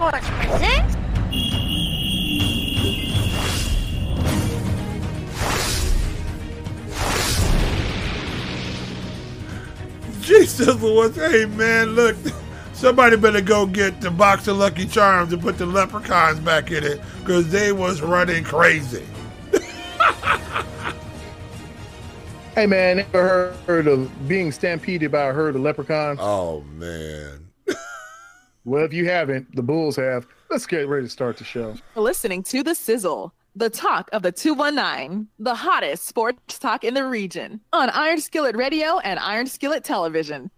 Sports presents. Jesus was, hey man, look, somebody better go get the box of Lucky Charms and put the leprechauns back in it because they was running crazy. Hey man, ever heard of being stampeded by a herd of leprechauns? Oh man. Well, if you haven't, the Bulls have. Let's get ready to start the show. listening to The Sizzle, the talk of the 219, the hottest sports talk in the region on Iron Skillet Radio and Iron Skillet Television.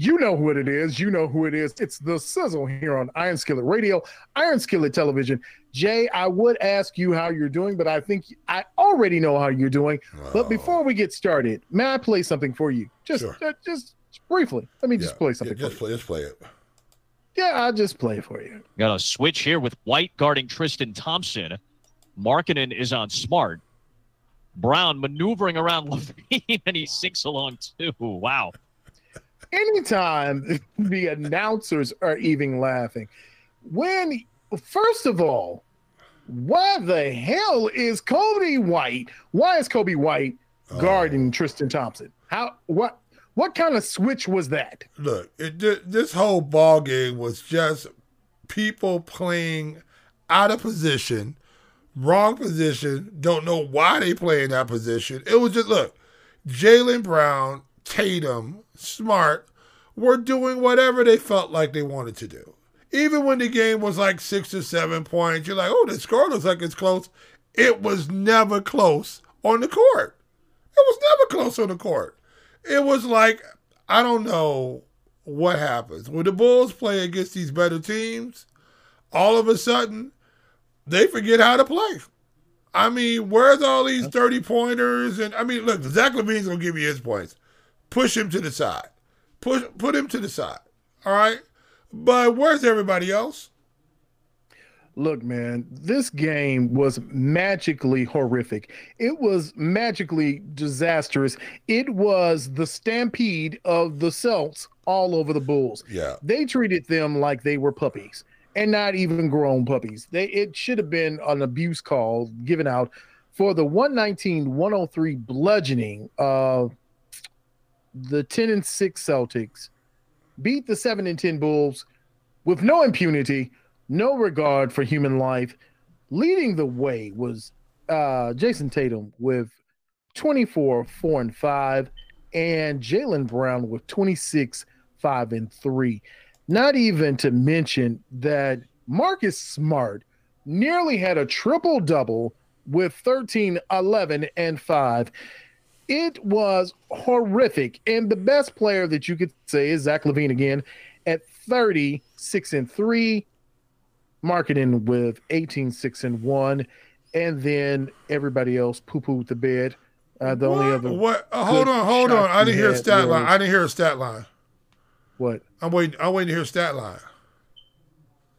You know what it is. You know who it is. It's the sizzle here on Iron Skillet Radio, Iron Skillet Television. Jay, I would ask you how you're doing, but I think I already know how you're doing. But before we get started, may I play something for you? Just, Sure. uh, just briefly. Let me just Yeah, play yeah, something. just for play, just play it. You. Yeah, I'll just play for you. Got a switch here with White guarding Tristan Thompson. Markkanen is on Smart. Brown maneuvering around LaVine, and he sinks along too. Wow. anytime the announcers are even laughing when first of all why the hell is coby white why is coby white oh. guarding tristan thompson how what what kind of switch was that Look, it, this whole ball game was just people playing out of position, wrong position, don't know why they play in that position. It was just look, Jaylen Brown, Tatum, Smart were doing whatever they felt like they wanted to do. Even when the game was like six or seven points, you're like, oh, the score looks like it's close. It was never close on the court. It was never close on the court. It was like, I don't know what happens. When the Bulls play against these better teams, all of a sudden, they forget how to play. I mean, where's all these 30 pointers? And I mean, look, Zach LaVine's going to give you his points. Push him to the side. Push, put him to the side. All right? But where's everybody else? Look, man, this game was magically horrific. It was magically disastrous. It was the stampede of the Celts all over the Bulls. Yeah. They treated them like they were puppies and not even grown puppies. They it should have been an abuse call given out for the 119-103 bludgeoning of the 10 and 6 Celtics beat the 7 and 10 Bulls with no impunity, no regard for human life. Leading the way was uh, Jayson Tatum with 24, 4 and 5, and Jaylen Brown with 26, 5 and 3. Not even to mention that Marcus Smart nearly had a triple double with 13, 11, and 5. It was horrific. And the best player that you could say is Zach LaVine again at 30, 6 and 3, Markkanen with 18, 6 and 1. And then everybody else poo pooed the bed. Uh, the only other What? Uh, hold on, hold on. I didn't hear a stat line. I didn't hear a stat line. what I'm waiting. I'm waiting to hear a stat line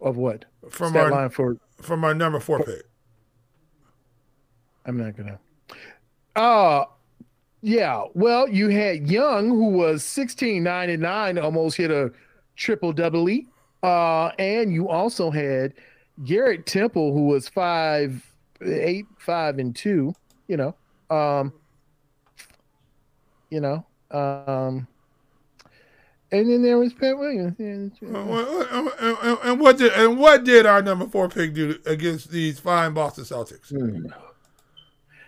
of what from stat our line for from our number four pick. I'm not gonna. Uh yeah. Well, you had Young, who was 16, 9 and 9, almost hit a triple double. Uh, and you also had Garrett Temple, who was five, eight, five, and two. You know, um, you know, um, and then there was Pat Williams. And what- and- what did and what did our number four pick do against these fine Boston Celtics?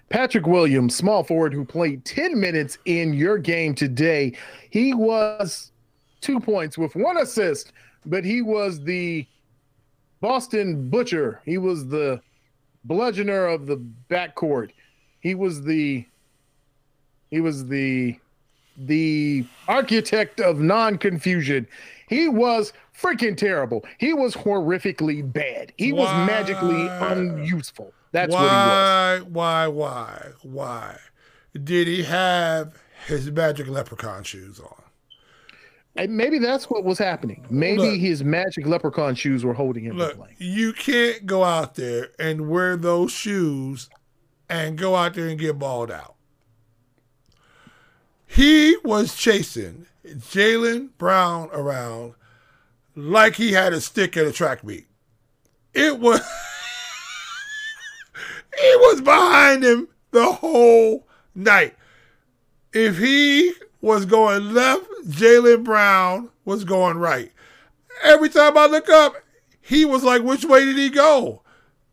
Patrick Williams, small forward who played 10 minutes in your game today. He was two points with one assist, but he was the Boston Butcher. He was the bludgeoner of the backcourt. He was the he was the the architect of non-confusion. He was freaking terrible. He was horrifically bad. He was magically Why? unuseful. That's what he was. why, why, why, why did he have his magic leprechaun shoes on? And maybe that's what was happening. Maybe Look. his magic leprechaun shoes were holding him Look, you can't go out there and wear those shoes and go out there and get balled out. He was chasing Jaylen Brown around like he had a stick at a track meet. it was he was behind him the whole night. If he was going left, Jaylen Brown was going right. Every time I look up, he was like, which way did he go?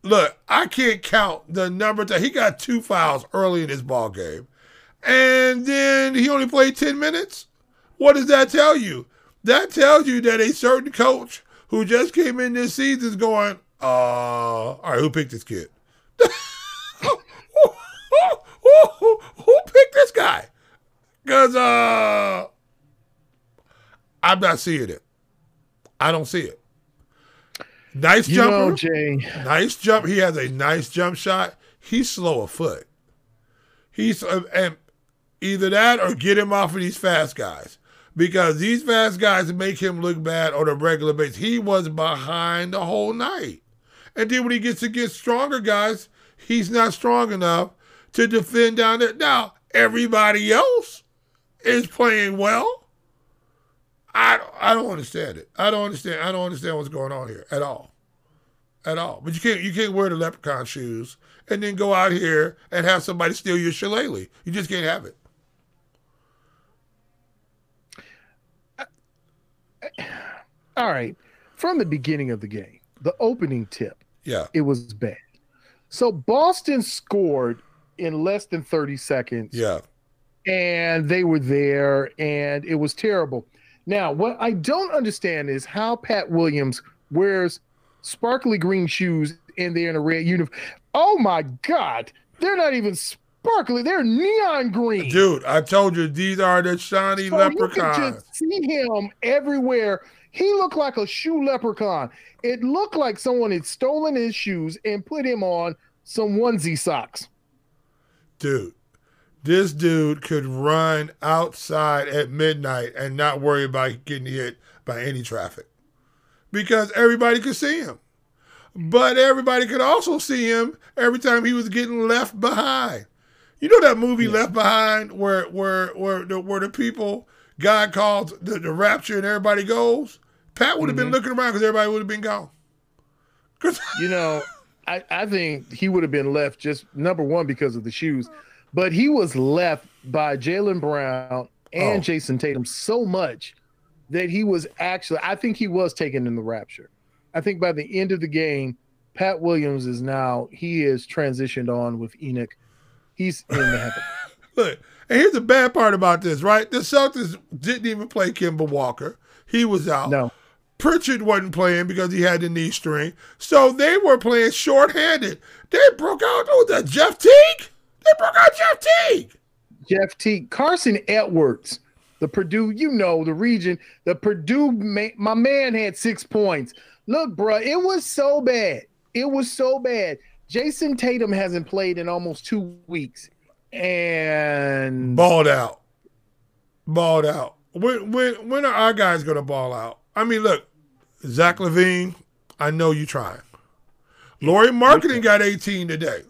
Look, I can't count the number of he got two fouls early in this ball game. And then he only played 10 minutes. What does that tell you? That tells you that a certain coach who just came in this season is going, uh, all right, who picked this kid? who, who, who, who picked this guy? Because uh, I'm not seeing it. I don't see it. Nice You jumper. know, Jay. Nice jump. He has a nice jump shot. He's slow of foot. He's uh, and either that or get him off of these fast guys because these fast guys make him look bad on a regular basis. He was behind the whole night, and then when he gets against stronger guys, he's not strong enough to defend down there. Now everybody else is playing well. I I don't understand it. I don't understand. I don't understand what's going on here at all, at all. But you can't you can't wear the leprechaun shoes and then go out here and have somebody steal your shillelagh. You just can't have it. Uh, all right. From the beginning of the game, the opening tip, Yeah, it was bad. So Boston scored in less than 30 seconds. yeah. And they were there and it was terrible. Now, what I don't understand is how Pat Williams wears sparkly green shoes and they're in a red uniform. Oh my God, they're not even sparkly, they're neon green. Dude, I told you these are the shiny So you can just see him everywhere. He looked like a shoe leprechaun. It looked like someone had stolen his shoes and put him on some onesie socks. Dude, this dude could run outside at midnight and not worry about getting hit by any traffic because everybody could see him. But everybody could also see him every time he was getting left behind. You know that movie Left Behind where where where the, where the people God calls the, the rapture and everybody goes? Pat would have been mm-hmm. looking around because everybody would have been gone. You know, I, I think he would have been left just number one because of the shoes, but he was left by Jaylen Brown and Oh. Jayson Tatum so much that he was actually, I think he was taken in the rapture. I think by the end of the game, Pat Williams is now, he is transitioned on with Enoch. He's in the heaven. Look, and here's the bad part about this, right? The Celtics didn't even play Kemba Walker. He was out. No, Pritchard wasn't playing because he had the knee strain. So they were playing shorthanded. They broke out, oh, the Jeff Teague? They broke out Jeff Teague. Jeff T. Carson Edwards, the Purdue, you know, the region, the Purdue, my man had six points. Look, bro, it was so bad. It was so bad. Jayson Tatum hasn't played in almost two weeks. And Balled out. Balled out. When when when are our guys gonna ball out? I mean, look, Zach LaVine, I know you trying. Lauri Markkanen got 18 today.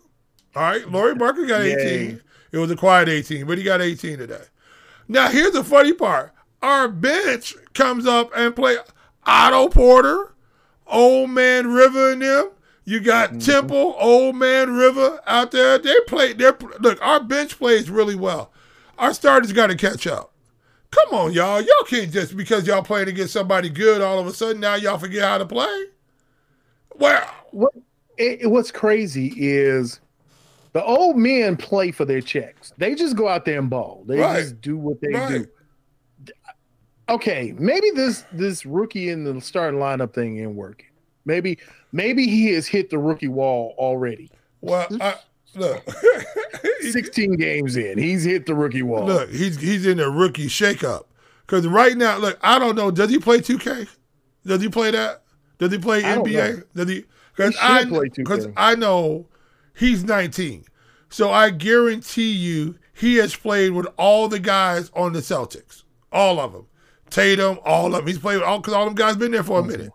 All right, Lauri Markkanen got 18. It was a quiet 18, but he got 18 today. Now here's the funny part. Our bench comes up and play Otto Porter, Old Man River and them. You got mm-hmm. Temple, Old Man River out there. They play. They look. Our bench plays really well. Our starters got to catch up. Come on, y'all. Y'all can't just because y'all playing against somebody good all of a sudden now y'all forget how to play. Well, what it- what's crazy is the old men play for their checks. They just go out there and ball. They Right. just do what they Right. do. Okay, maybe this this rookie in the starting lineup thing ain't working. Maybe maybe he has hit the rookie wall already. well, hmm. I, look. 16 games in, he's hit the rookie wall. Look, he's he's in a rookie shakeup. Because right now, look, I don't know. Does he play 2K? Does he play that? Does he play NBA? Does he? Because I because I know he's 19, so I guarantee you he has played with all the guys on the Celtics, all of them, Tatum, all of them. He's played with all because all them guys been there for a minute.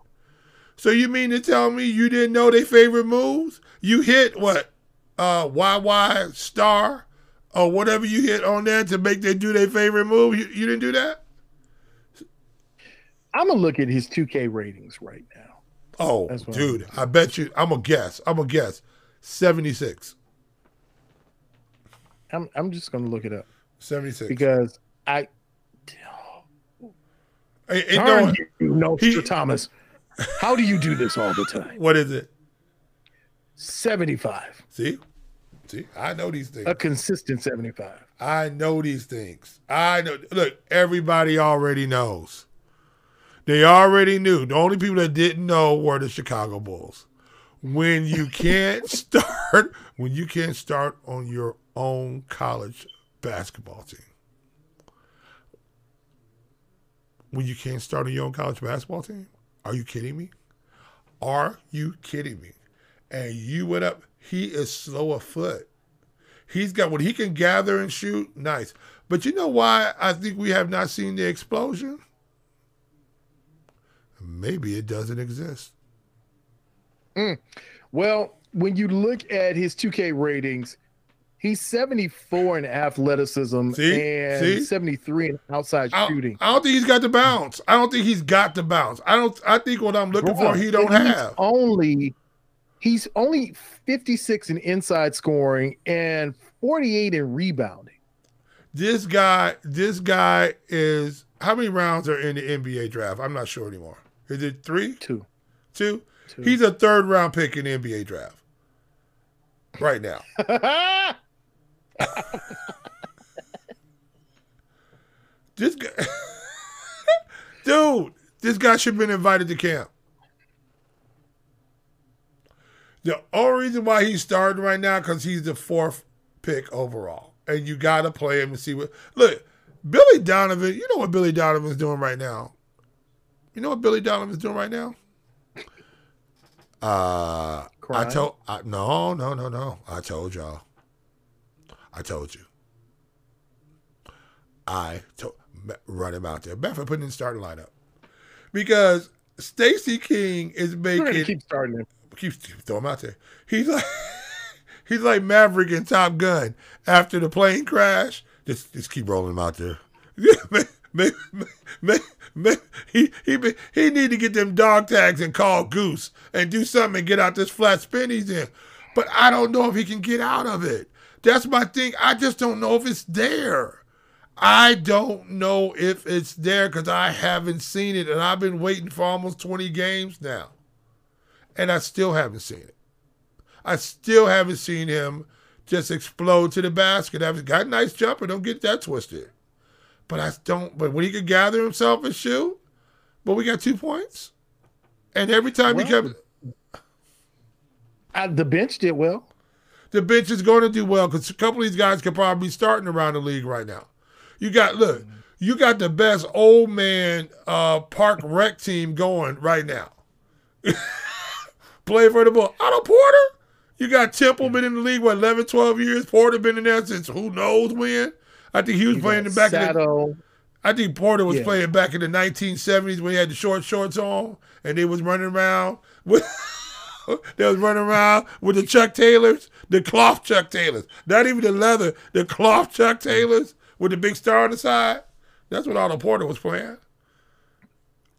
So you mean to tell me you didn't know their favorite moves? You hit what? Uh, YY star or whatever you hit on there to make them do their favorite move. You, you didn't do that? I'm gonna look at his 2K ratings right now. Oh, dude, I bet you. I'm gonna guess. I'm gonna guess. Seventy six. I'm I'm just gonna look it up Seventy six. because I Ain't, ain't no darn you, no, Thomas. How do you do this all the time? what is it? 75. See, see, I know these things. A consistent 75. I know these things. I know. Look, everybody already knows. They already knew. The only people that didn't know were the Chicago Bulls. When you can't start, when you can't start on your own college basketball team, when you can't start on your own college basketball team, are you kidding me? Are you kidding me? And you went up. He is slow of foot. He's got what he can gather and shoot. Nice. But you know why I think we have not seen the explosion? Maybe it doesn't exist. Mm. Well, when you look at his 2K ratings, he's 74 in athleticism See? and See? 73 in outside I, shooting. I don't think he's got the bounce. I don't think he's got the bounce. I don't. I think what I'm looking for, he don't have. Only he's only 56 in inside scoring and 48 in rebounding. This guy. This guy is. How many rounds are in the NBA draft? I'm not sure anymore. Is it three, Two. two? Two. He's a third round pick in the NBA draft right now. This guy, dude, this guy should have been invited to camp. The only reason why he's starting right now because he's the fourth pick overall, and you got to play him to see what. Look, Billy Donovan. You know what Billy Donovan's doing right now. You know what Billy Donovan's doing right now. Uh, I told. I, no, no, no, no. I told y'all. I told you. I told run him out there. Bedford put him in the starting lineup because Stacey King is making keep starting him. keep throw him out there. He's like he's like Maverick in Top Gun after the plane crash. Just just keep rolling him out there. Man, man, he he he need to get them dog tags and call Goose and do something and get out this flat spin he's in. But I don't know if he can get out of it. That's my thing. I just don't know if it's there. I don't know if it's there because I haven't seen it, and I've been waiting for almost 20 games now and I still haven't seen it. I still haven't seen him just explode to the basket. I've got a nice jumper, don't get that twisted. But I don't. But when he could gather himself and shoot, but we got two points, and every time he Well, comes, Uh, the bench did well. the bench is going to do well because a couple of these guys could probably be starting around the league right now. You got look, you got the best old man uh, park rec team going right now. Play for the ball. Otto Porter. You got Temple been in the league what 11, 12 years. Porter been in there since who knows when. I think he was You playing back in the. I think Porter was Yeah. playing back in the 1970s when he had the short shorts on and they was running around with they was running around with the Chuck Taylors, the cloth Chuck Taylors. Not even the leather, the cloth Chuck Taylors with the big star on the side. That's what Otto Porter was playing.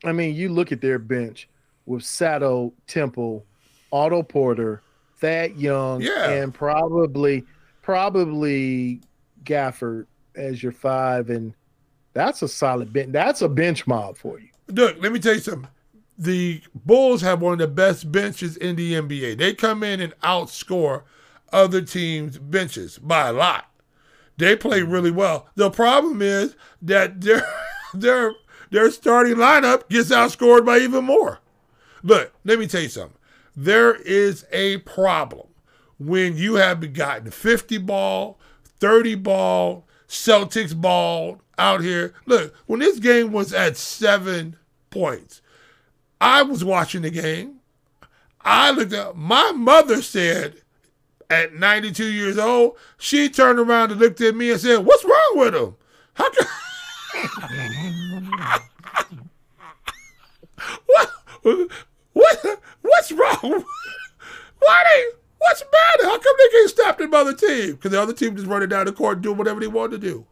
I mean, you look at their bench with Sato, Temple, Otto Porter, Thad Young, Yeah. and probably probably Gafford as your five, and that's a solid bench. That's a bench mob for you. Look, let me tell you something. The Bulls have one of the best benches in the NBA. They come in and outscore other teams' benches by a lot. They play mm-hmm. really well. The problem is that their their their starting lineup gets outscored by even more. Look, let me tell you something. There is a problem when you have gotten 50 ball, 30 ball, Celtics ball out here. Look, when this game was at seven points, I was watching the game. I looked up, my mother said at 92 years old, she turned around and looked at me and said, What's wrong with him? How come? what, what, what's wrong? Why they, what's the matter? How come they can't stop the other team? Because the other team just running down the court doing whatever they want to do.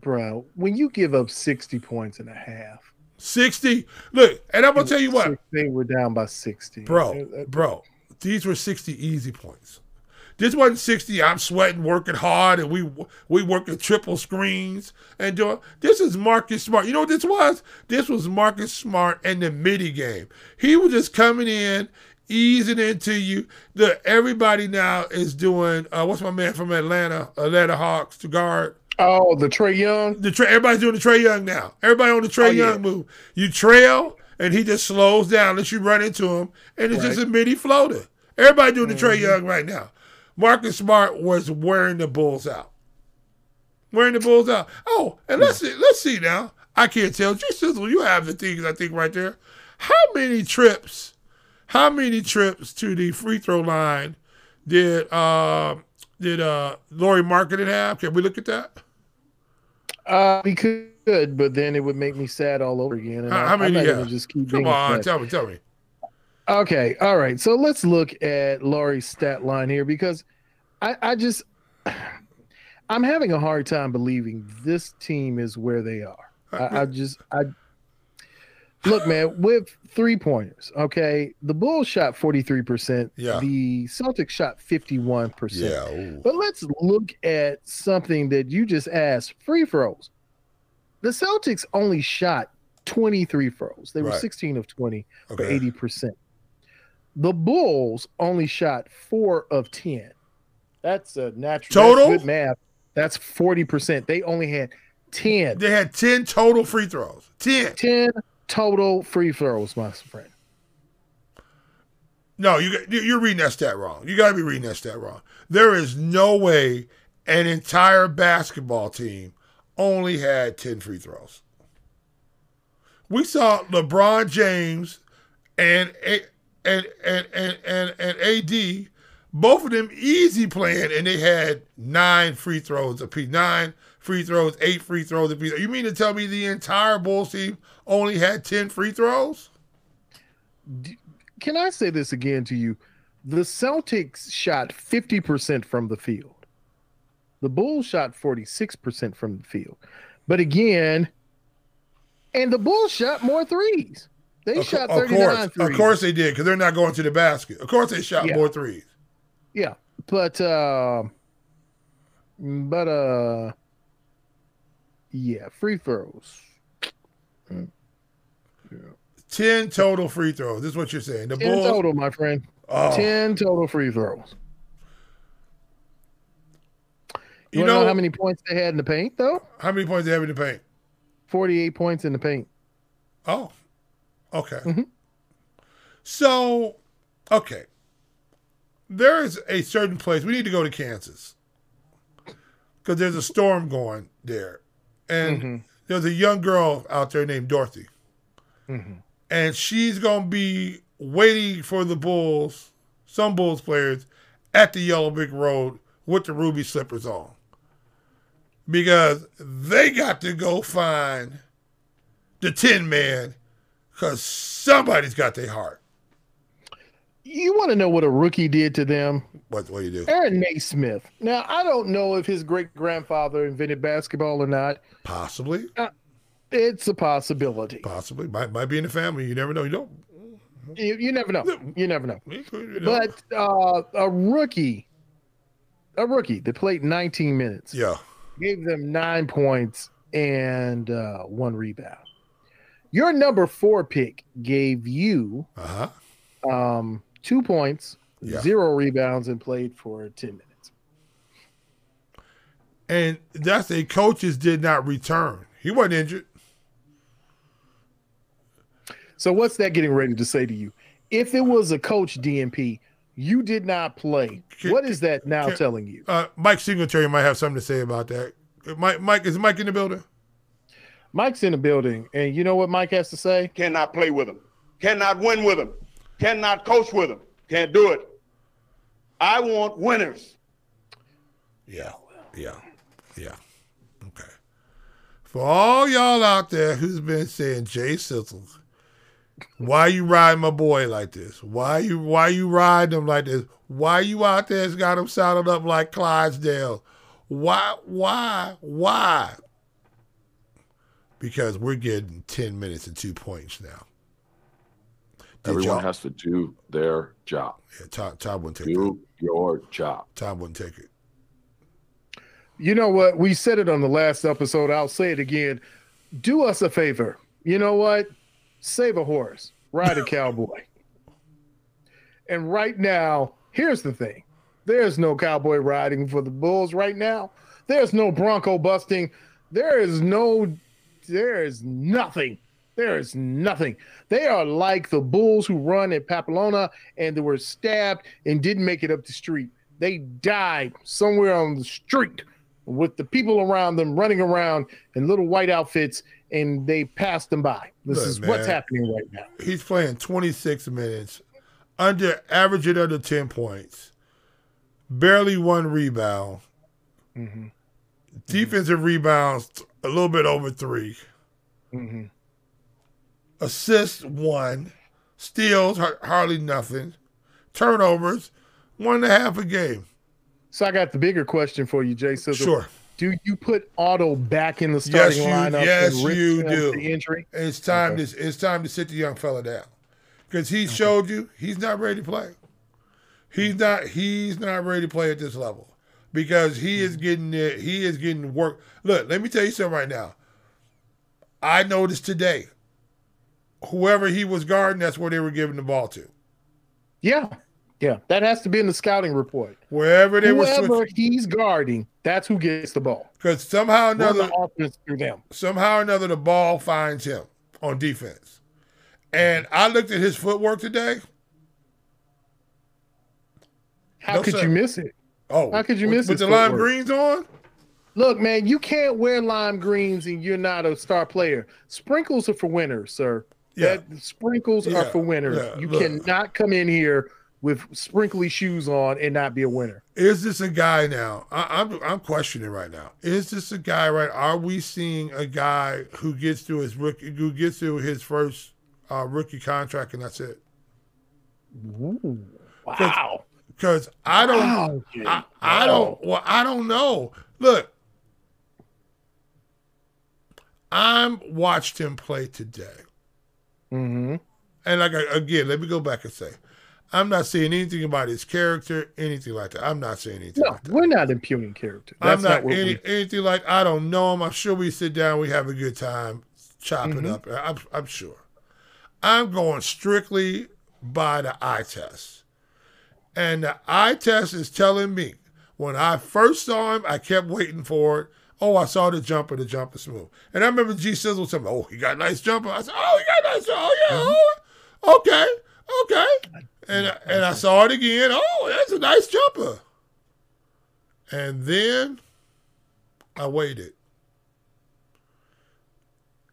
Bro, when you give up 60 points and a half, 60. Look, and I'm gonna tell you what, They were down by 60. bro, Uh, bro. These were 60 easy points. This wasn't 60. I'm sweating, working hard, and we we working triple screens and doing. This is Marcus Smart. You know what this was? This was Marcus Smart and the midi game. He was just coming in, easing into you. The everybody now is doing. Uh, what's my man from Atlanta? Atlanta Hawks to guard. Oh, the Trae Young. The Trae, everybody's doing the Trae Young now. Everybody on the Trae Oh, yeah. Young move. You trail, and he just slows down, lets you run into him, and it's just a midi floater. Everybody doing the Trae Mm-hmm. Young right now. Marcus Smart was wearing the Bulls out. Wearing the Bulls out. Oh, and let's see, let's see now. I can't tell. G Sizzle, you have the things I think right there. How many trips? How many trips to the free throw line did uh did uh Lauri Markkanen have? Can we look at that? Uh, we could, but then it would make me sad all over again. And How- I, how many gonna just keep Come on, tell me, tell me. Okay, all right. So let's look at Lauri's stat line here because I, I just I'm having a hard time believing this team is where they are. I, I just I look, man, with three pointers. Okay, the Bulls shot 43%. Yeah. The Celtics shot 51%. Yeah. ooh. But let's look at something that you just asked free throws. The Celtics only shot 23 throws. They were Right. 16 of 20 for Okay. 80%. The Bulls only shot four of 10. That's a natural Total? good math. That's 40%. They only had 10, They had 10 total free throws. 10. 10 total free throws, my friend. No, you, you- you're reading that stat wrong. You got to be reading that stat wrong. There is no way an entire basketball team only had 10 free throws. We saw LeBron James and and and and and, and AD, both of them easy playing, and they had nine free throws apiece. Nine free throws, eight free throws apiece. You mean to tell me the entire Bulls team only had 10 free throws? Can I say this again to you? The Celtics shot 50% from the field. The Bulls shot 46% from the field. But again, and the Bulls shot more threes. They Of, shot of course, threes. of course they did, because they're not going to the basket. Of course they shot Yeah. more threes. Yeah. But uh but uh yeah, free throws. Yeah, Ten total free throws. This is what you're saying. The 10 Bulls. total, my friend. oh, 10 total free throws. You, you know, know how many points they had in the paint though? how many points they have in the paint? 48 points in the paint. Oh, okay. Mhm. So, okay. There is a certain place we need to go to Kansas because there's a storm going there, and Mhm. there's a young girl out there named Dorothy, Mhm. and she's gonna be waiting for the Bulls, some Bulls players, at the Yellow Brick Road with the ruby slippers on, because they got to go find the Tin Man, because somebody's got their heart. You want to know what a rookie did to them? What what do you do? Aaron Naismith. Now, I don't know if his great grandfather invented basketball or not. Possibly, It's a possibility. possibly might might be in the family. You never know. You don't. You, you never know. You never know. you know. But uh, a rookie, a rookie that played 19 minutes, yeah, gave them nine points and uh, one rebound. Your number four pick gave you uh huh. um, two points, Yeah. zero rebounds, and played for 10 minutes. And that's a coaches did not return. He wasn't injured. So what's that getting ready to say to you? If it was a coach DNP, you did not play. Can- What is that now can- telling you? Uh, Mike Singletary might have something to say about that. Mike, Mike is Mike in the building? Mike's in the building, and you know what Mike has to say? Cannot play with him. Cannot win with him. Cannot coach with them. Can't do it. I want winners. Yeah, yeah, yeah. Okay. For all y'all out there who's been saying Jay Sizzle, why you riding my boy like this? Why you why you riding him like this? Why you out there has got him saddled up like Clydesdale? Why why why? because we're getting 10 minutes and two points now. Did Everyone y'all- has to do their job. yeah, Todd, Todd wouldn't take it. Do your job. Todd wouldn't take it. You know what? We said it on the last episode. I'll say it again. Do us a favor. You know what? Save a horse, ride a cowboy. And right now, here's the thing there's no cowboy riding for the Bulls right now. There's no Bronco busting. There is no, there is nothing. There is nothing. They are like the Bulls who run at Pamplona and they were stabbed and didn't make it up the street. They died somewhere on the street with the people around them running around in little white outfits and they passed them by. This Look, is what's happening right now. He's playing 26 minutes, under averaging under 10 points, barely one rebound, Mm-hmm. defensive rebounds a little bit over three, Mm-hmm. Assists one, steals hardly nothing, turnovers one and a half a game. So I got the bigger question for you, Jay Sizzle. Sure. Do you put Otto back in the starting you- lineup? yes, you do. The injury. It's time Okay. to it's time to sit the young fella down because he showed you he's not ready to play. He's hmm. not he's not ready to play at this level because he is hmm. getting it. He is getting work. Look, let me tell you something right now. I noticed today, whoever he was guarding, that's where they were giving the ball to. Yeah, yeah. That has to be in the scouting report. Wherever they were Whoever switching, he's guarding, that's who gets the ball. because somehow or another, the offense through them. somehow or another, the ball finds him on defense. And I looked at his footwork today. How No, could sir. you miss it? Oh, How could you miss with- miss with the lime greens on? Look, man, you can't wear lime greens and you're not a star player. Sprinkles are for winners, sir. Yeah. That, sprinkles are for winners. yeah, you look. cannot come in here with sprinkly shoes on and not be a winner. Is this a guy now? I, I'm I'm questioning right now. Is this a guy? Right? Are we seeing a guy who gets through his rookie, who gets through his first uh, rookie contract, and that's it? Ooh, wow. Because I don't, Wow. I, I don't, well, I don't know. Look, I'm watched him play today. Mm-hmm. And like again, let me go back and say, I'm not saying anything about his character, anything like that. I'm not saying anything No, like we're not impugning character. That's I'm not, what any, we, anything like I don't know him. I'm sure we sit down, we have a good time, chop it Mhm. up. I'm, I'm sure. I'm going strictly by the eye test, and the eye test is telling me when I first saw him, I kept waiting for it. Oh, I saw the jumper. The jumper smooth, and I remember G Sizzle telling me, "Oh, he got a nice jumper." I said, "Oh, he got a nice. Jumper. Oh, yeah. Mm-hmm. Oh, okay, okay." And I- and I saw it again. Oh, that's a nice jumper. And then I waited.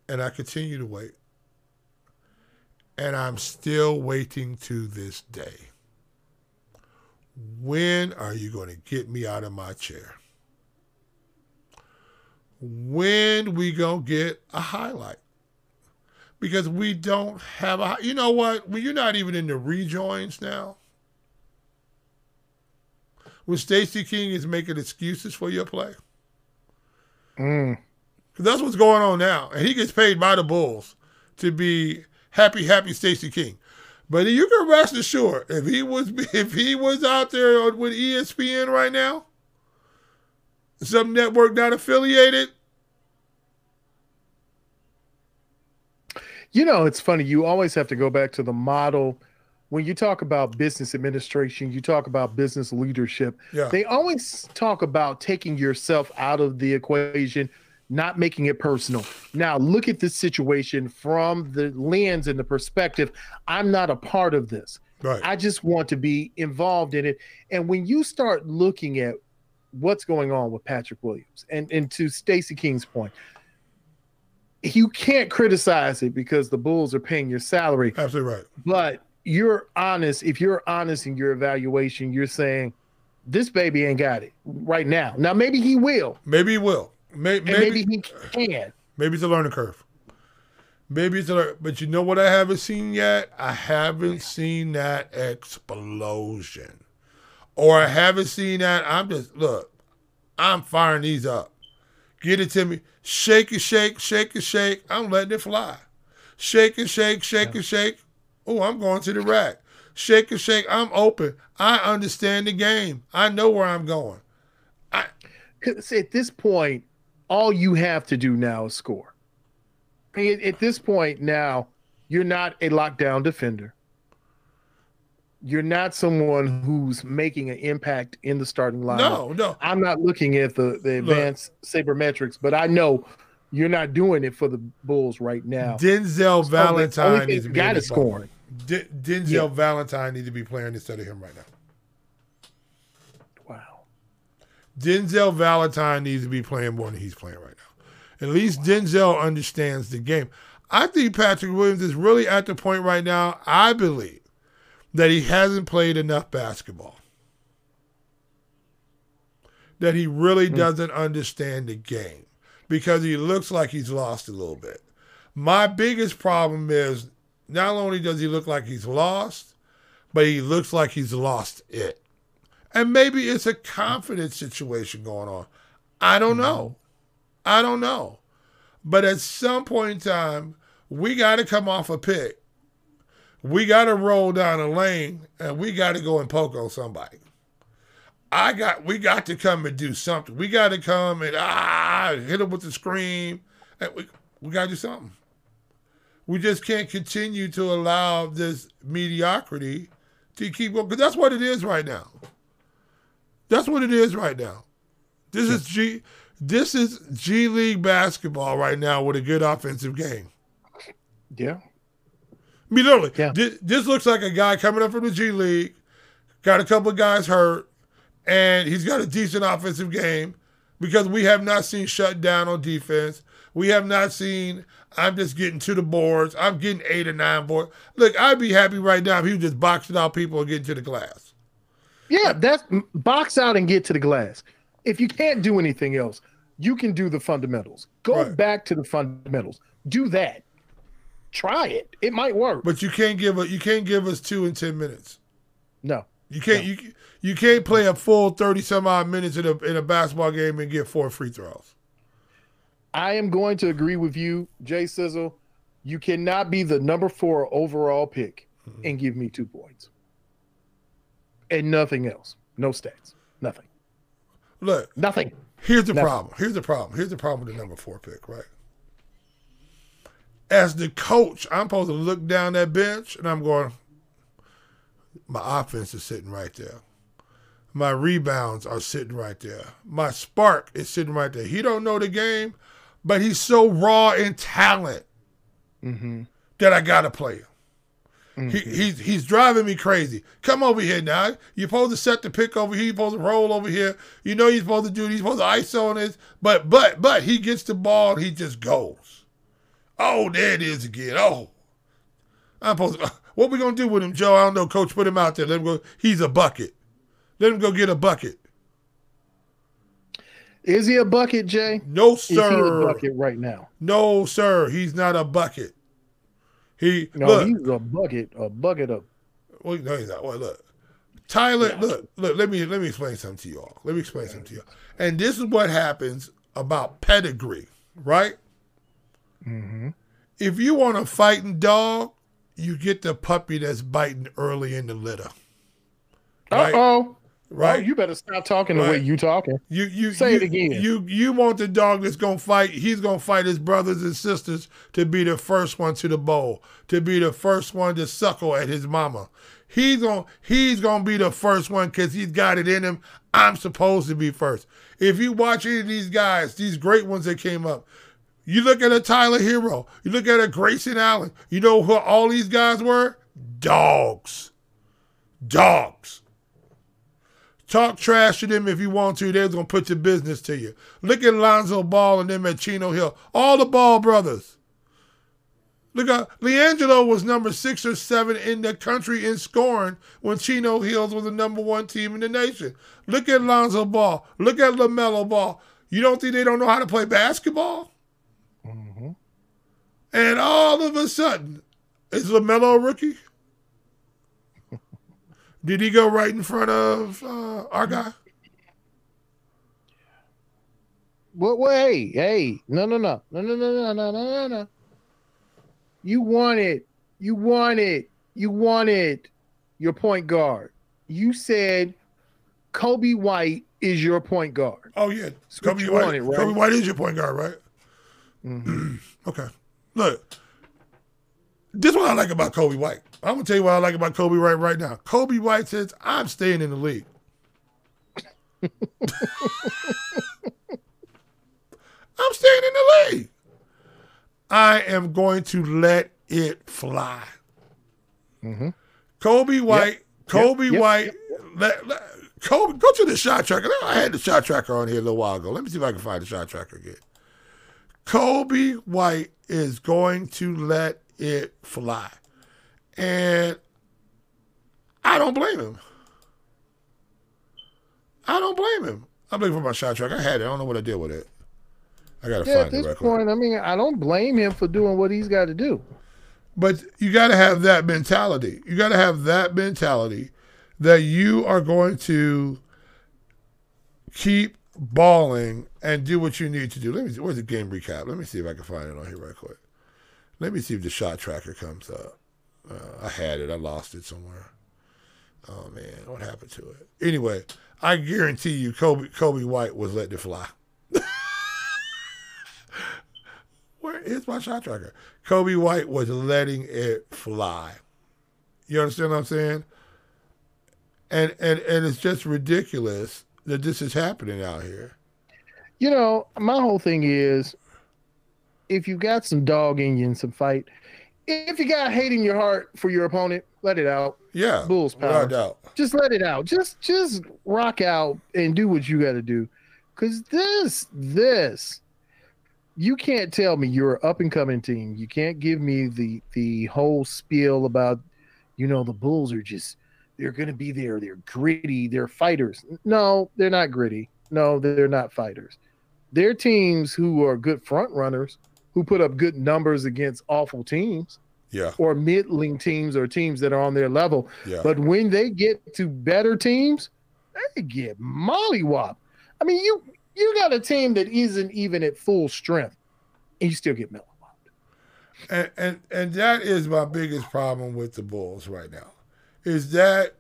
And I continue to wait. And I'm still waiting to this day. When are you going to get me out of my chair? When we to get a highlight? Because we don't have a you know what? When you're not even in the rejoins now, when Stacey King is making excuses for your play. Mm. 'Cause that's what's going on now. And he gets paid by the Bulls to be happy, happy Stacey King. But you can rest assured, if he was if he was out there on- with ESPN right now, some network not affiliated, You know, it's funny. You always have to go back to the model. When you talk about business administration, you talk about business leadership. yeah, They always talk about taking yourself out of the equation, not making it personal. Now, look at this situation from the lens and the perspective. I'm not a part of this. right. I just want to be involved in it. And when you start looking at what's going on with Patrick Williams, and, and to Stacey King's point, you can't criticize it because the Bulls are paying your salary, Absolutely right. but you're honest. If you're honest in your evaluation, you're saying this baby ain't got it right now. Now, maybe he will, Maybe he will. May- Maybe, maybe, he can. Maybe it's a learning curve. Maybe it's a learn, but you know what I haven't seen yet? I haven't seen that explosion. Or I haven't seen that. I'm just look, I'm firing these up. Get it to me. Shake and shake, shake and shake. I'm letting it fly. Shake and shake, shake and shake. Oh, I'm going to the rack. Shake and shake. I'm open. I understand the game. I know where I'm going. 'Cause at this point, all you have to do now is score. At this point now, you're not a lockdown defender. You're not someone who's making an impact in the starting line. No, no. I'm not looking at the, the Look. advanced sabermetrics, but I know you're not doing it for the Bulls right now. Denzel So Valentine needs to thing be got is scoring. D- Denzel Yeah. Valentine needs to be playing instead of him right now. Wow. Denzel Valentine needs to be playing more than he's playing right now. At least Denzel understands the game. I think Patrick Williams is really at the point right now, I believe, that he hasn't played enough basketball. That he really hmm. doesn't understand the game because he looks like he's lost a little bit. My biggest problem is not only does he look like he's lost, but he looks like he's lost it. And maybe it's a confidence situation going on. I don't hmm. know. I don't know. But at some point in time, we got to come off a pick. We got to roll down a lane and we got to go and poke on somebody. I got, we got to come and do something. We got to come and ah, hit him with the scream. And we, we got to do something. We just can't continue to allow this mediocrity to keep going because that's what it is right now. That's what it is right now. This is G. This is G League basketball right now with a good offensive game. Yeah. I mean, literally, Yeah. thi- this, looks like a guy coming up from the G League, got a couple of guys hurt, and he's got a decent offensive game because we have not seen shut down on defense. We have not seen. I'm just getting to the boards. I'm getting eight or nine boards. Look, I'd be happy right now if he was just boxing out people and getting to the glass. Yeah, that's box out and get to the glass. If you can't do anything else, you can do the fundamentals. Go Right. back to the fundamentals. Do that. Try it. It might work. But you can't give a, you can't give us two in ten minutes. no. You can't you you can't play a full thirty some odd minutes in a in a basketball game and get four free throws. I am going to agree with you, Jay Sizzle. You cannot be the number four overall pick Mm-hmm. and give me two points. And nothing else. No stats. Nothing. Look, Nothing. here's the Never. problem. Here's the problem. Here's the problem with the number four pick, right? As the coach, I'm supposed to look down that bench and I'm going, my offense is sitting right there. My rebounds are sitting right there. My spark is sitting right there. He don't know the game, but he's so raw in talent Mm-hmm. that I gotta play him. He, he's he's driving me crazy. Come over here now. You're supposed to set the pick over here. You're supposed to roll over here. You know you're supposed to do. He's supposed to ISO on this. But but but he gets the ball. and He just goes. Oh, there it is again. Oh, I'm supposed. To, what we gonna do with him, Joe? I don't know. Coach, put him out there. Let him go. He's a bucket. Let him go get a bucket. Is he a bucket, Jay? No Is he a sir. bucket right now? No sir. He's not a bucket. He No, look. he's a bucket, a bucket of Well, no, he's not. Well, look, Tyler. Look, look. Let me let me explain something to you all. Let me explain something to you. And this is what happens about pedigree, right? If you want a fighting dog, you get the puppy that's biting early in the litter, Right. Uh oh. right? you better stop talking the way Right. you talking. You you Say you, it again. You you want the dog that's gonna fight? He's gonna fight his brothers and sisters to be the first one to the bowl, to be the first one to suckle at his mama. He's gonna he's gonna be the first one because he's got it in him. I'm supposed to be first. If you watch any of these guys, these great ones that came up, you look at a Tyler Herro, you look at a Grayson Allen. You know who all these guys were? Dogs. Dogs. Talk trash to them if you want to. They're gonna put your business to you. Look at Lonzo Ball and them at Chino Hill. All the Ball brothers. Look at LiAngelo was number six or seven in the country in scoring when Chino Hills was the number one team in the nation. Look at Lonzo Ball. Look at LaMelo Ball. You don't think they don't know how to play basketball? And all of a sudden, is LaMelo a rookie? Did he go right in front of uh, our guy? Well, well, hey, hey, no, no, no, no, no, no, no, no, no, no, no. You wanted, you wanted, you wanted your point guard. You said Coby White is your point guard. Oh yeah, That's Coby White. wanted, right? Coby White is your point guard, right? Mhm. Okay. Look, this is what I like about Coby White. I'm gonna tell you what I like about Coby White right now. Coby White says, "I'm staying in the league." I'm staying in the league. I am going to let it fly. Mhm. Coby White, Coby yep, White, let, let- Coby, go to the shot tracker. I had the shot tracker on here a little while ago. Let me see if I can find the shot tracker again. Coby White is going to let it fly. And I don't blame him. I don't blame him. I'm looking for my shot track. I had it. I don't know what I did with it. I gotta Yeah, at find it this quick. point, I mean, I don't blame him for doing what he's got to do. But you got to have that mentality. You got to have that mentality that you are going to keep balling and do what you need to do. Let me see. Where's the game recap? Let me see if I can find it on here right quick. Let me see if the shot tracker comes up. Uh, I had it. I lost it somewhere. Oh man, what happened to it? Anyway, I guarantee you, Coby Coby White was letting it fly. Where is my shot tracker? Coby White was letting it fly. You understand what I'm saying? And and and it's just ridiculous that this is happening out here. You know, my whole thing is if you got some dog in you and some fight, if you got hate in your heart for your opponent, let it out. Yeah, Bulls power. without doubt. Just let it out. Just just rock out and do what you got to do. Cuz this this you can't tell me you're an up and coming team. You can't give me the the whole spiel about you know the Bulls are just they're going to be there. They're gritty. They're fighters. No, they're not gritty. No, they're not fighters. They're teams who are good front runners who put up good numbers against awful teams Yeah, or middling teams or teams that are on their level. yeah. But when they get to better teams, they get mollywop. I mean, you you got a team that isn't even at full strength, and you still get mollywopped. and, and and that is my biggest problem with the Bulls right now, is that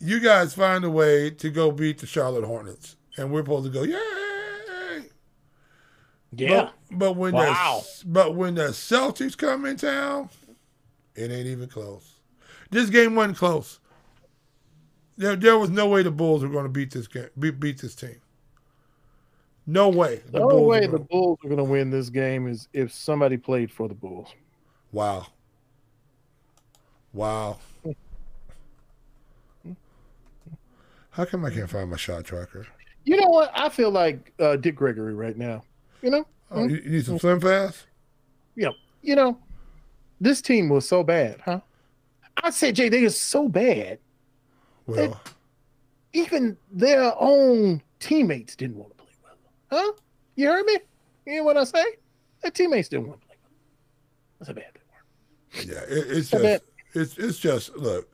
you guys find a way to go beat the Charlotte Hornets, and we're supposed to go, yay! But, but when Wow. the but when the Celtics come in town, it ain't even close. This game wasn't close. There, there was no way the Bulls were going to beat this game, beat, beat this team. No way. the only Bulls way the Bulls are going to win this game is if somebody played for the Bulls. Wow. Wow. How come I can't find my shot tracker? You know what? I feel like uh, Dick Gregory right now. You know, Oh, you, you need some Slim Fast? Yep. You know, this team was so bad, huh? I said, Jay, they are so bad. Well, Even their own teammates didn't want to play well. Huh? You heard me? You hear what I say? Their teammates didn't want to play well. That's a bad thing. yeah, it, it's just it's it's just look.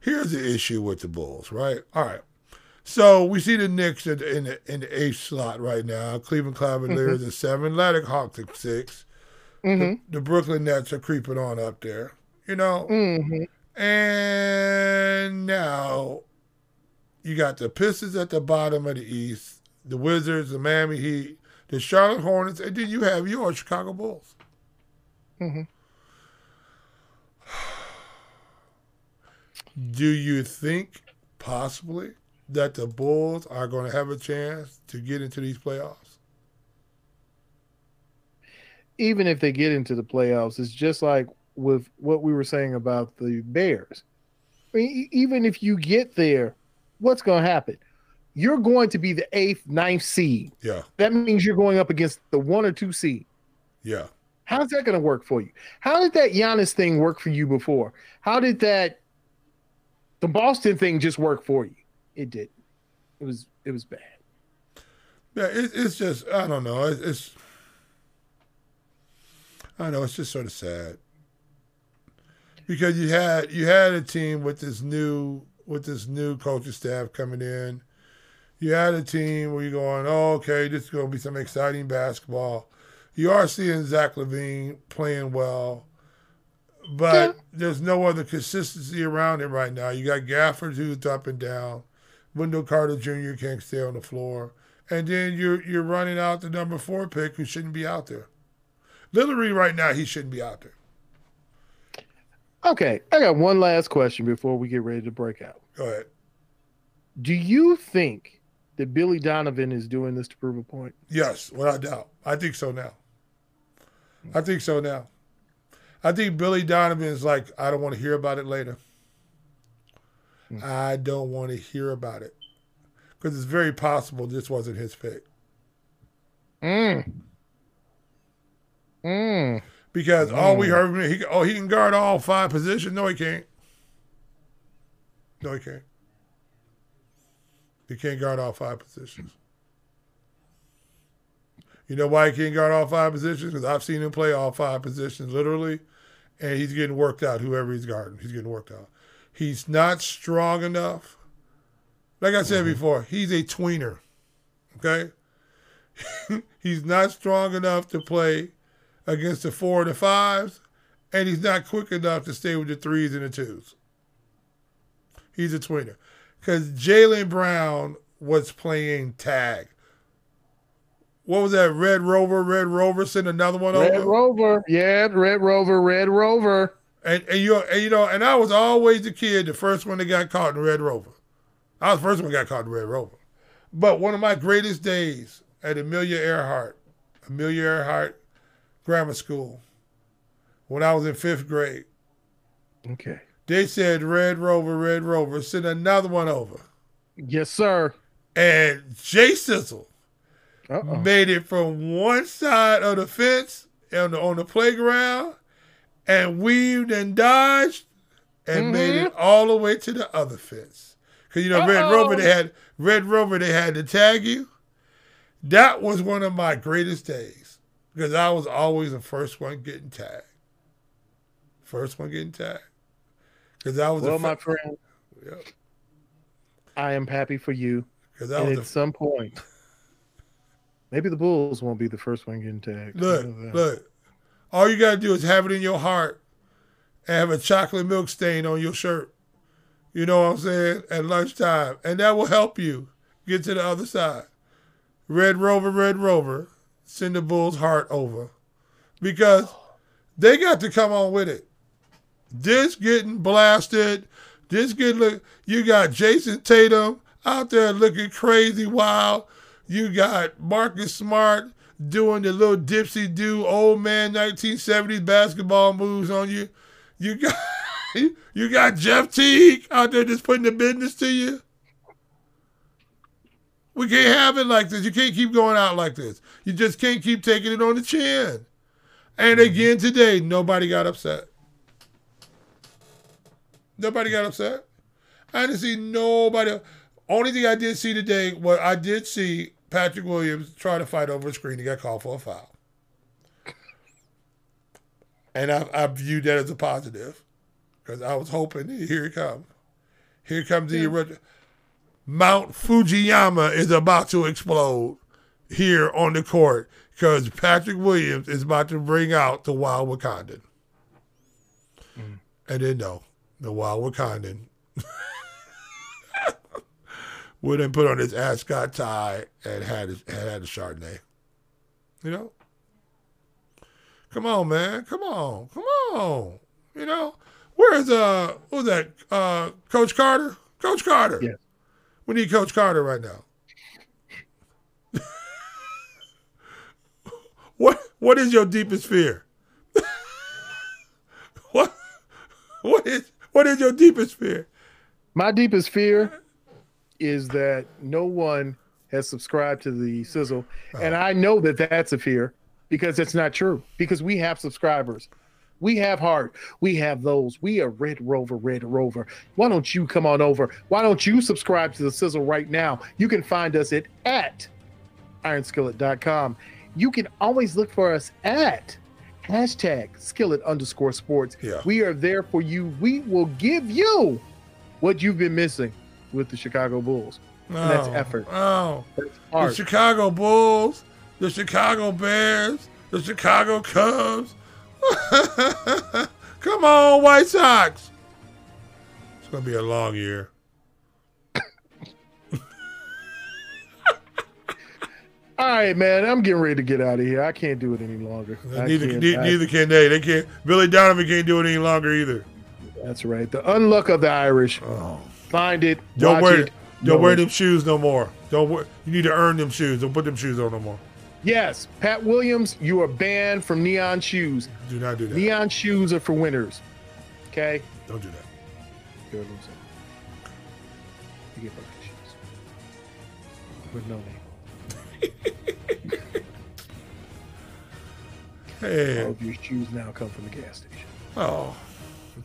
Here's the issue with the Bulls, right? All right. So we see the Knicks in the in the, in the eighth slot right now. Cleveland Cavaliers Mm-hmm. at seven, Atlantic Hawks at 6 Mhm. The, the Brooklyn Nets are creeping on up there. You know, Mhm. And now you got the Pistons at the bottom of the East, the Wizards, the Miami Heat, the Charlotte Hornets, and then you have your Chicago Bulls. Mhm. Do you think possibly that the Bulls are going to have a chance to get into these playoffs? Even if they get into the playoffs, it's just like with what we were saying about the Bears. I mean, even if you get there, what's going to happen? You're going to be the eighth, ninth seed. Yeah, That means you're going up against the one or two seed. yeah. How's that going to work for you? How did that Giannis thing work for you before? How did that the Boston thing just work for you? It did. It was it was bad. Yeah, it, it's just I don't know. It, it's I don't know. It's just sort of sad because you had you had a team with this new with this new coaching staff coming in. You had a team where you're going, oh, okay, this is going to be some exciting basketball. You are seeing Zach LaVine playing well, but Yeah. there's no other consistency around it right now. You got Gafford who's up and down. Wendell Carter Jr. can't stay on the floor. And then you're you're running out the number four pick who shouldn't be out there. Literally right now, he shouldn't be out there. Okay, I got one last question before we get ready to break out. Go ahead. Do you think that Billy Donovan is doing this to prove a point? Yes, without doubt. I think so now. I think so now. I think Billy Donovan is like, I don't want to hear about it later. I don't want to hear about it. Because it's very possible this wasn't his pick. Mm. Mm. Because all we heard from him, he, oh, he can guard all five positions. No, he can't. No, he can't. He can't guard all five positions. You know why he can't guard all five positions? Because I've seen him play all five positions literally, and he's getting worked out. Whoever he's guarding, he's getting worked out. He's not strong enough. Like I said mm-hmm. before, he's a tweener. Okay, he's not strong enough to play against the four and the fives, and he's not quick enough to stay with the threes and the twos. He's a tweener. Because Jaylen Brown was playing tag. What was that? Red Rover, Red Rover, send another one over. Red over. Rover. Yeah, Red Rover, Red Rover. And, and you and you know, and I was always the kid, the first one that got caught in Red Rover. I was the first one that got caught in Red Rover. But one of my greatest days at Amelia Earhart, Amelia Earhart Grammar School, when I was in fifth grade, Okay. they said Red Rover, Red Rover, send another one over. Yes, sir. And Jay Sizzle Uh-oh. made it from one side of the fence on the, on the playground and weaved and dodged and mm-hmm. made it all the way to the other fence. Because you know, Red Uh-oh. Rover they had Red Rover they had to tag you. That was one of my greatest days because I was always the first one getting tagged. First one getting tagged. Because I was Well, my fir- friend, yeah, I am happy for you. 'cause was at the some point, maybe the Bulls won't be the first one getting tagged. Look, look. All you gotta do is have it in your heart and have a chocolate milk stain on your shirt. You know what I'm saying? At lunchtime. And that will help you get to the other side. Red Rover, Red Rover, send the Bulls' heart over. Because they got to come on with it. This getting blasted. This getting look you got Jayson Tatum out there looking crazy wild. You got Marcus Smart doing the little dipsy do old man 1970s basketball moves on you. You got you got Jeff Teague out there just putting the business to you. We can't have it like this. You can't keep going out like this. You just can't keep taking it on the chin. And mm-hmm. again today, nobody got upset. Nobody got upset. I didn't see nobody. Only thing I did see today, what I did see Patrick Williams try to fight over a screen. He got called for a foul. And I, I viewed that as a positive because I was hoping here it comes. Here comes the eruption. Mount Fujiyama is about to explode here on the court because Patrick Williams is about to bring out the Wild Wakandan. Mm. And then, no, the Wild Wakandan would then put on his ascot tie and had his, had, had a Chardonnay. You know? Come on, man. Come on. Come on. You know? Where's uh was that? Uh Coach Carter? Coach Carter. Yes. We need Coach Carter right now. what what is your deepest fear? what what is what is your deepest fear? My deepest fear is that no one has subscribed to the sizzle, uh-huh. and I know that that's a fear because it's not true. Because we have subscribers, we have heart, we have those. We are Red Rover, Red Rover. Why don't you come on over? Why don't you subscribe to the sizzle right now? You can find us at at ironskillet.com. You can always look for us at hashtag skillet underscore sports. Yeah. We are there for you. We will give you what you've been missing with the Chicago Bulls. Oh, that's effort. Oh, the. Chicago Bulls, the Chicago Bears, the Chicago Cubs. Come on, White Sox. It's gonna be a long year. All right, man. I'm getting ready to get out of here. I can't do it any longer. Neither, I- neither can they. They can't. Billy Donovan can't do it any longer either. That's right. The unluck of the Irish. Oh. Find it. Don't wear it. don't wear them shoes no more. Don't wear, you need to earn them shoes. Don't put them shoes on no more. Yes, Pat Williams, you are banned from neon shoes. Do not do that. Neon shoes are for winners. Okay? Don't do that. You're a loser. You get fucking shoes. With no name. hey. All of your shoes now come from the gas station. oh,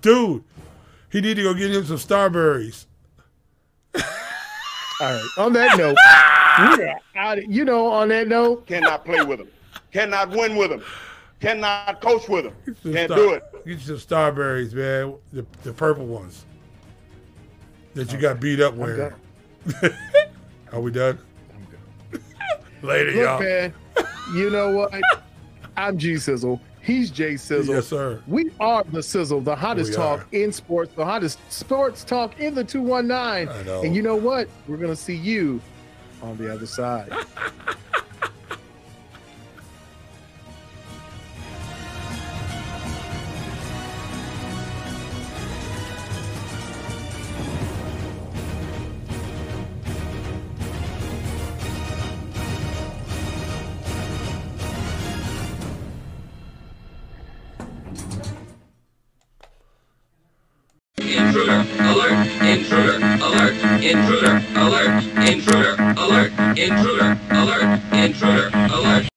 dude, he need to go get him some Starberries. All right. On that note, we are out. You know, on that note, Cannot play with them. Cannot win with them. Cannot coach with them. Some Can't Star- do it. Get you some Starberries, man. The the purple ones that you got beat up I'm wearing. done. Are we done? I'm good. Later, Look, y'all. man. You know what? I'm G Sizzle. He's Jay Sizzle. Yes, sir. We are the Sizzle, the hottest We talk are. in sports, the hottest sports talk in the 219. I know. And you know what? We're going to see you on the other side. Intruder alert! Intruder alert!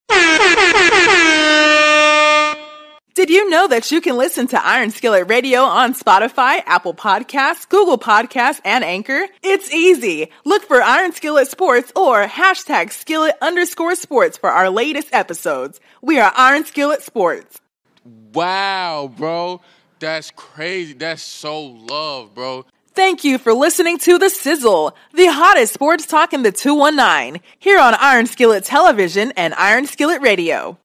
Did you know that you can listen to Iron Skillet Radio on Spotify, Apple Podcasts, Google Podcasts, and Anchor? It's easy. Look for Iron Skillet Sports or hashtag skillet underscore sports for our latest episodes. We are Iron Skillet Sports. Wow, bro. That's crazy. That's so love, bro. Thank you for listening to The Sizzle, the hottest sports talk in the 219, here on Iron Skillet Television and Iron Skillet Radio.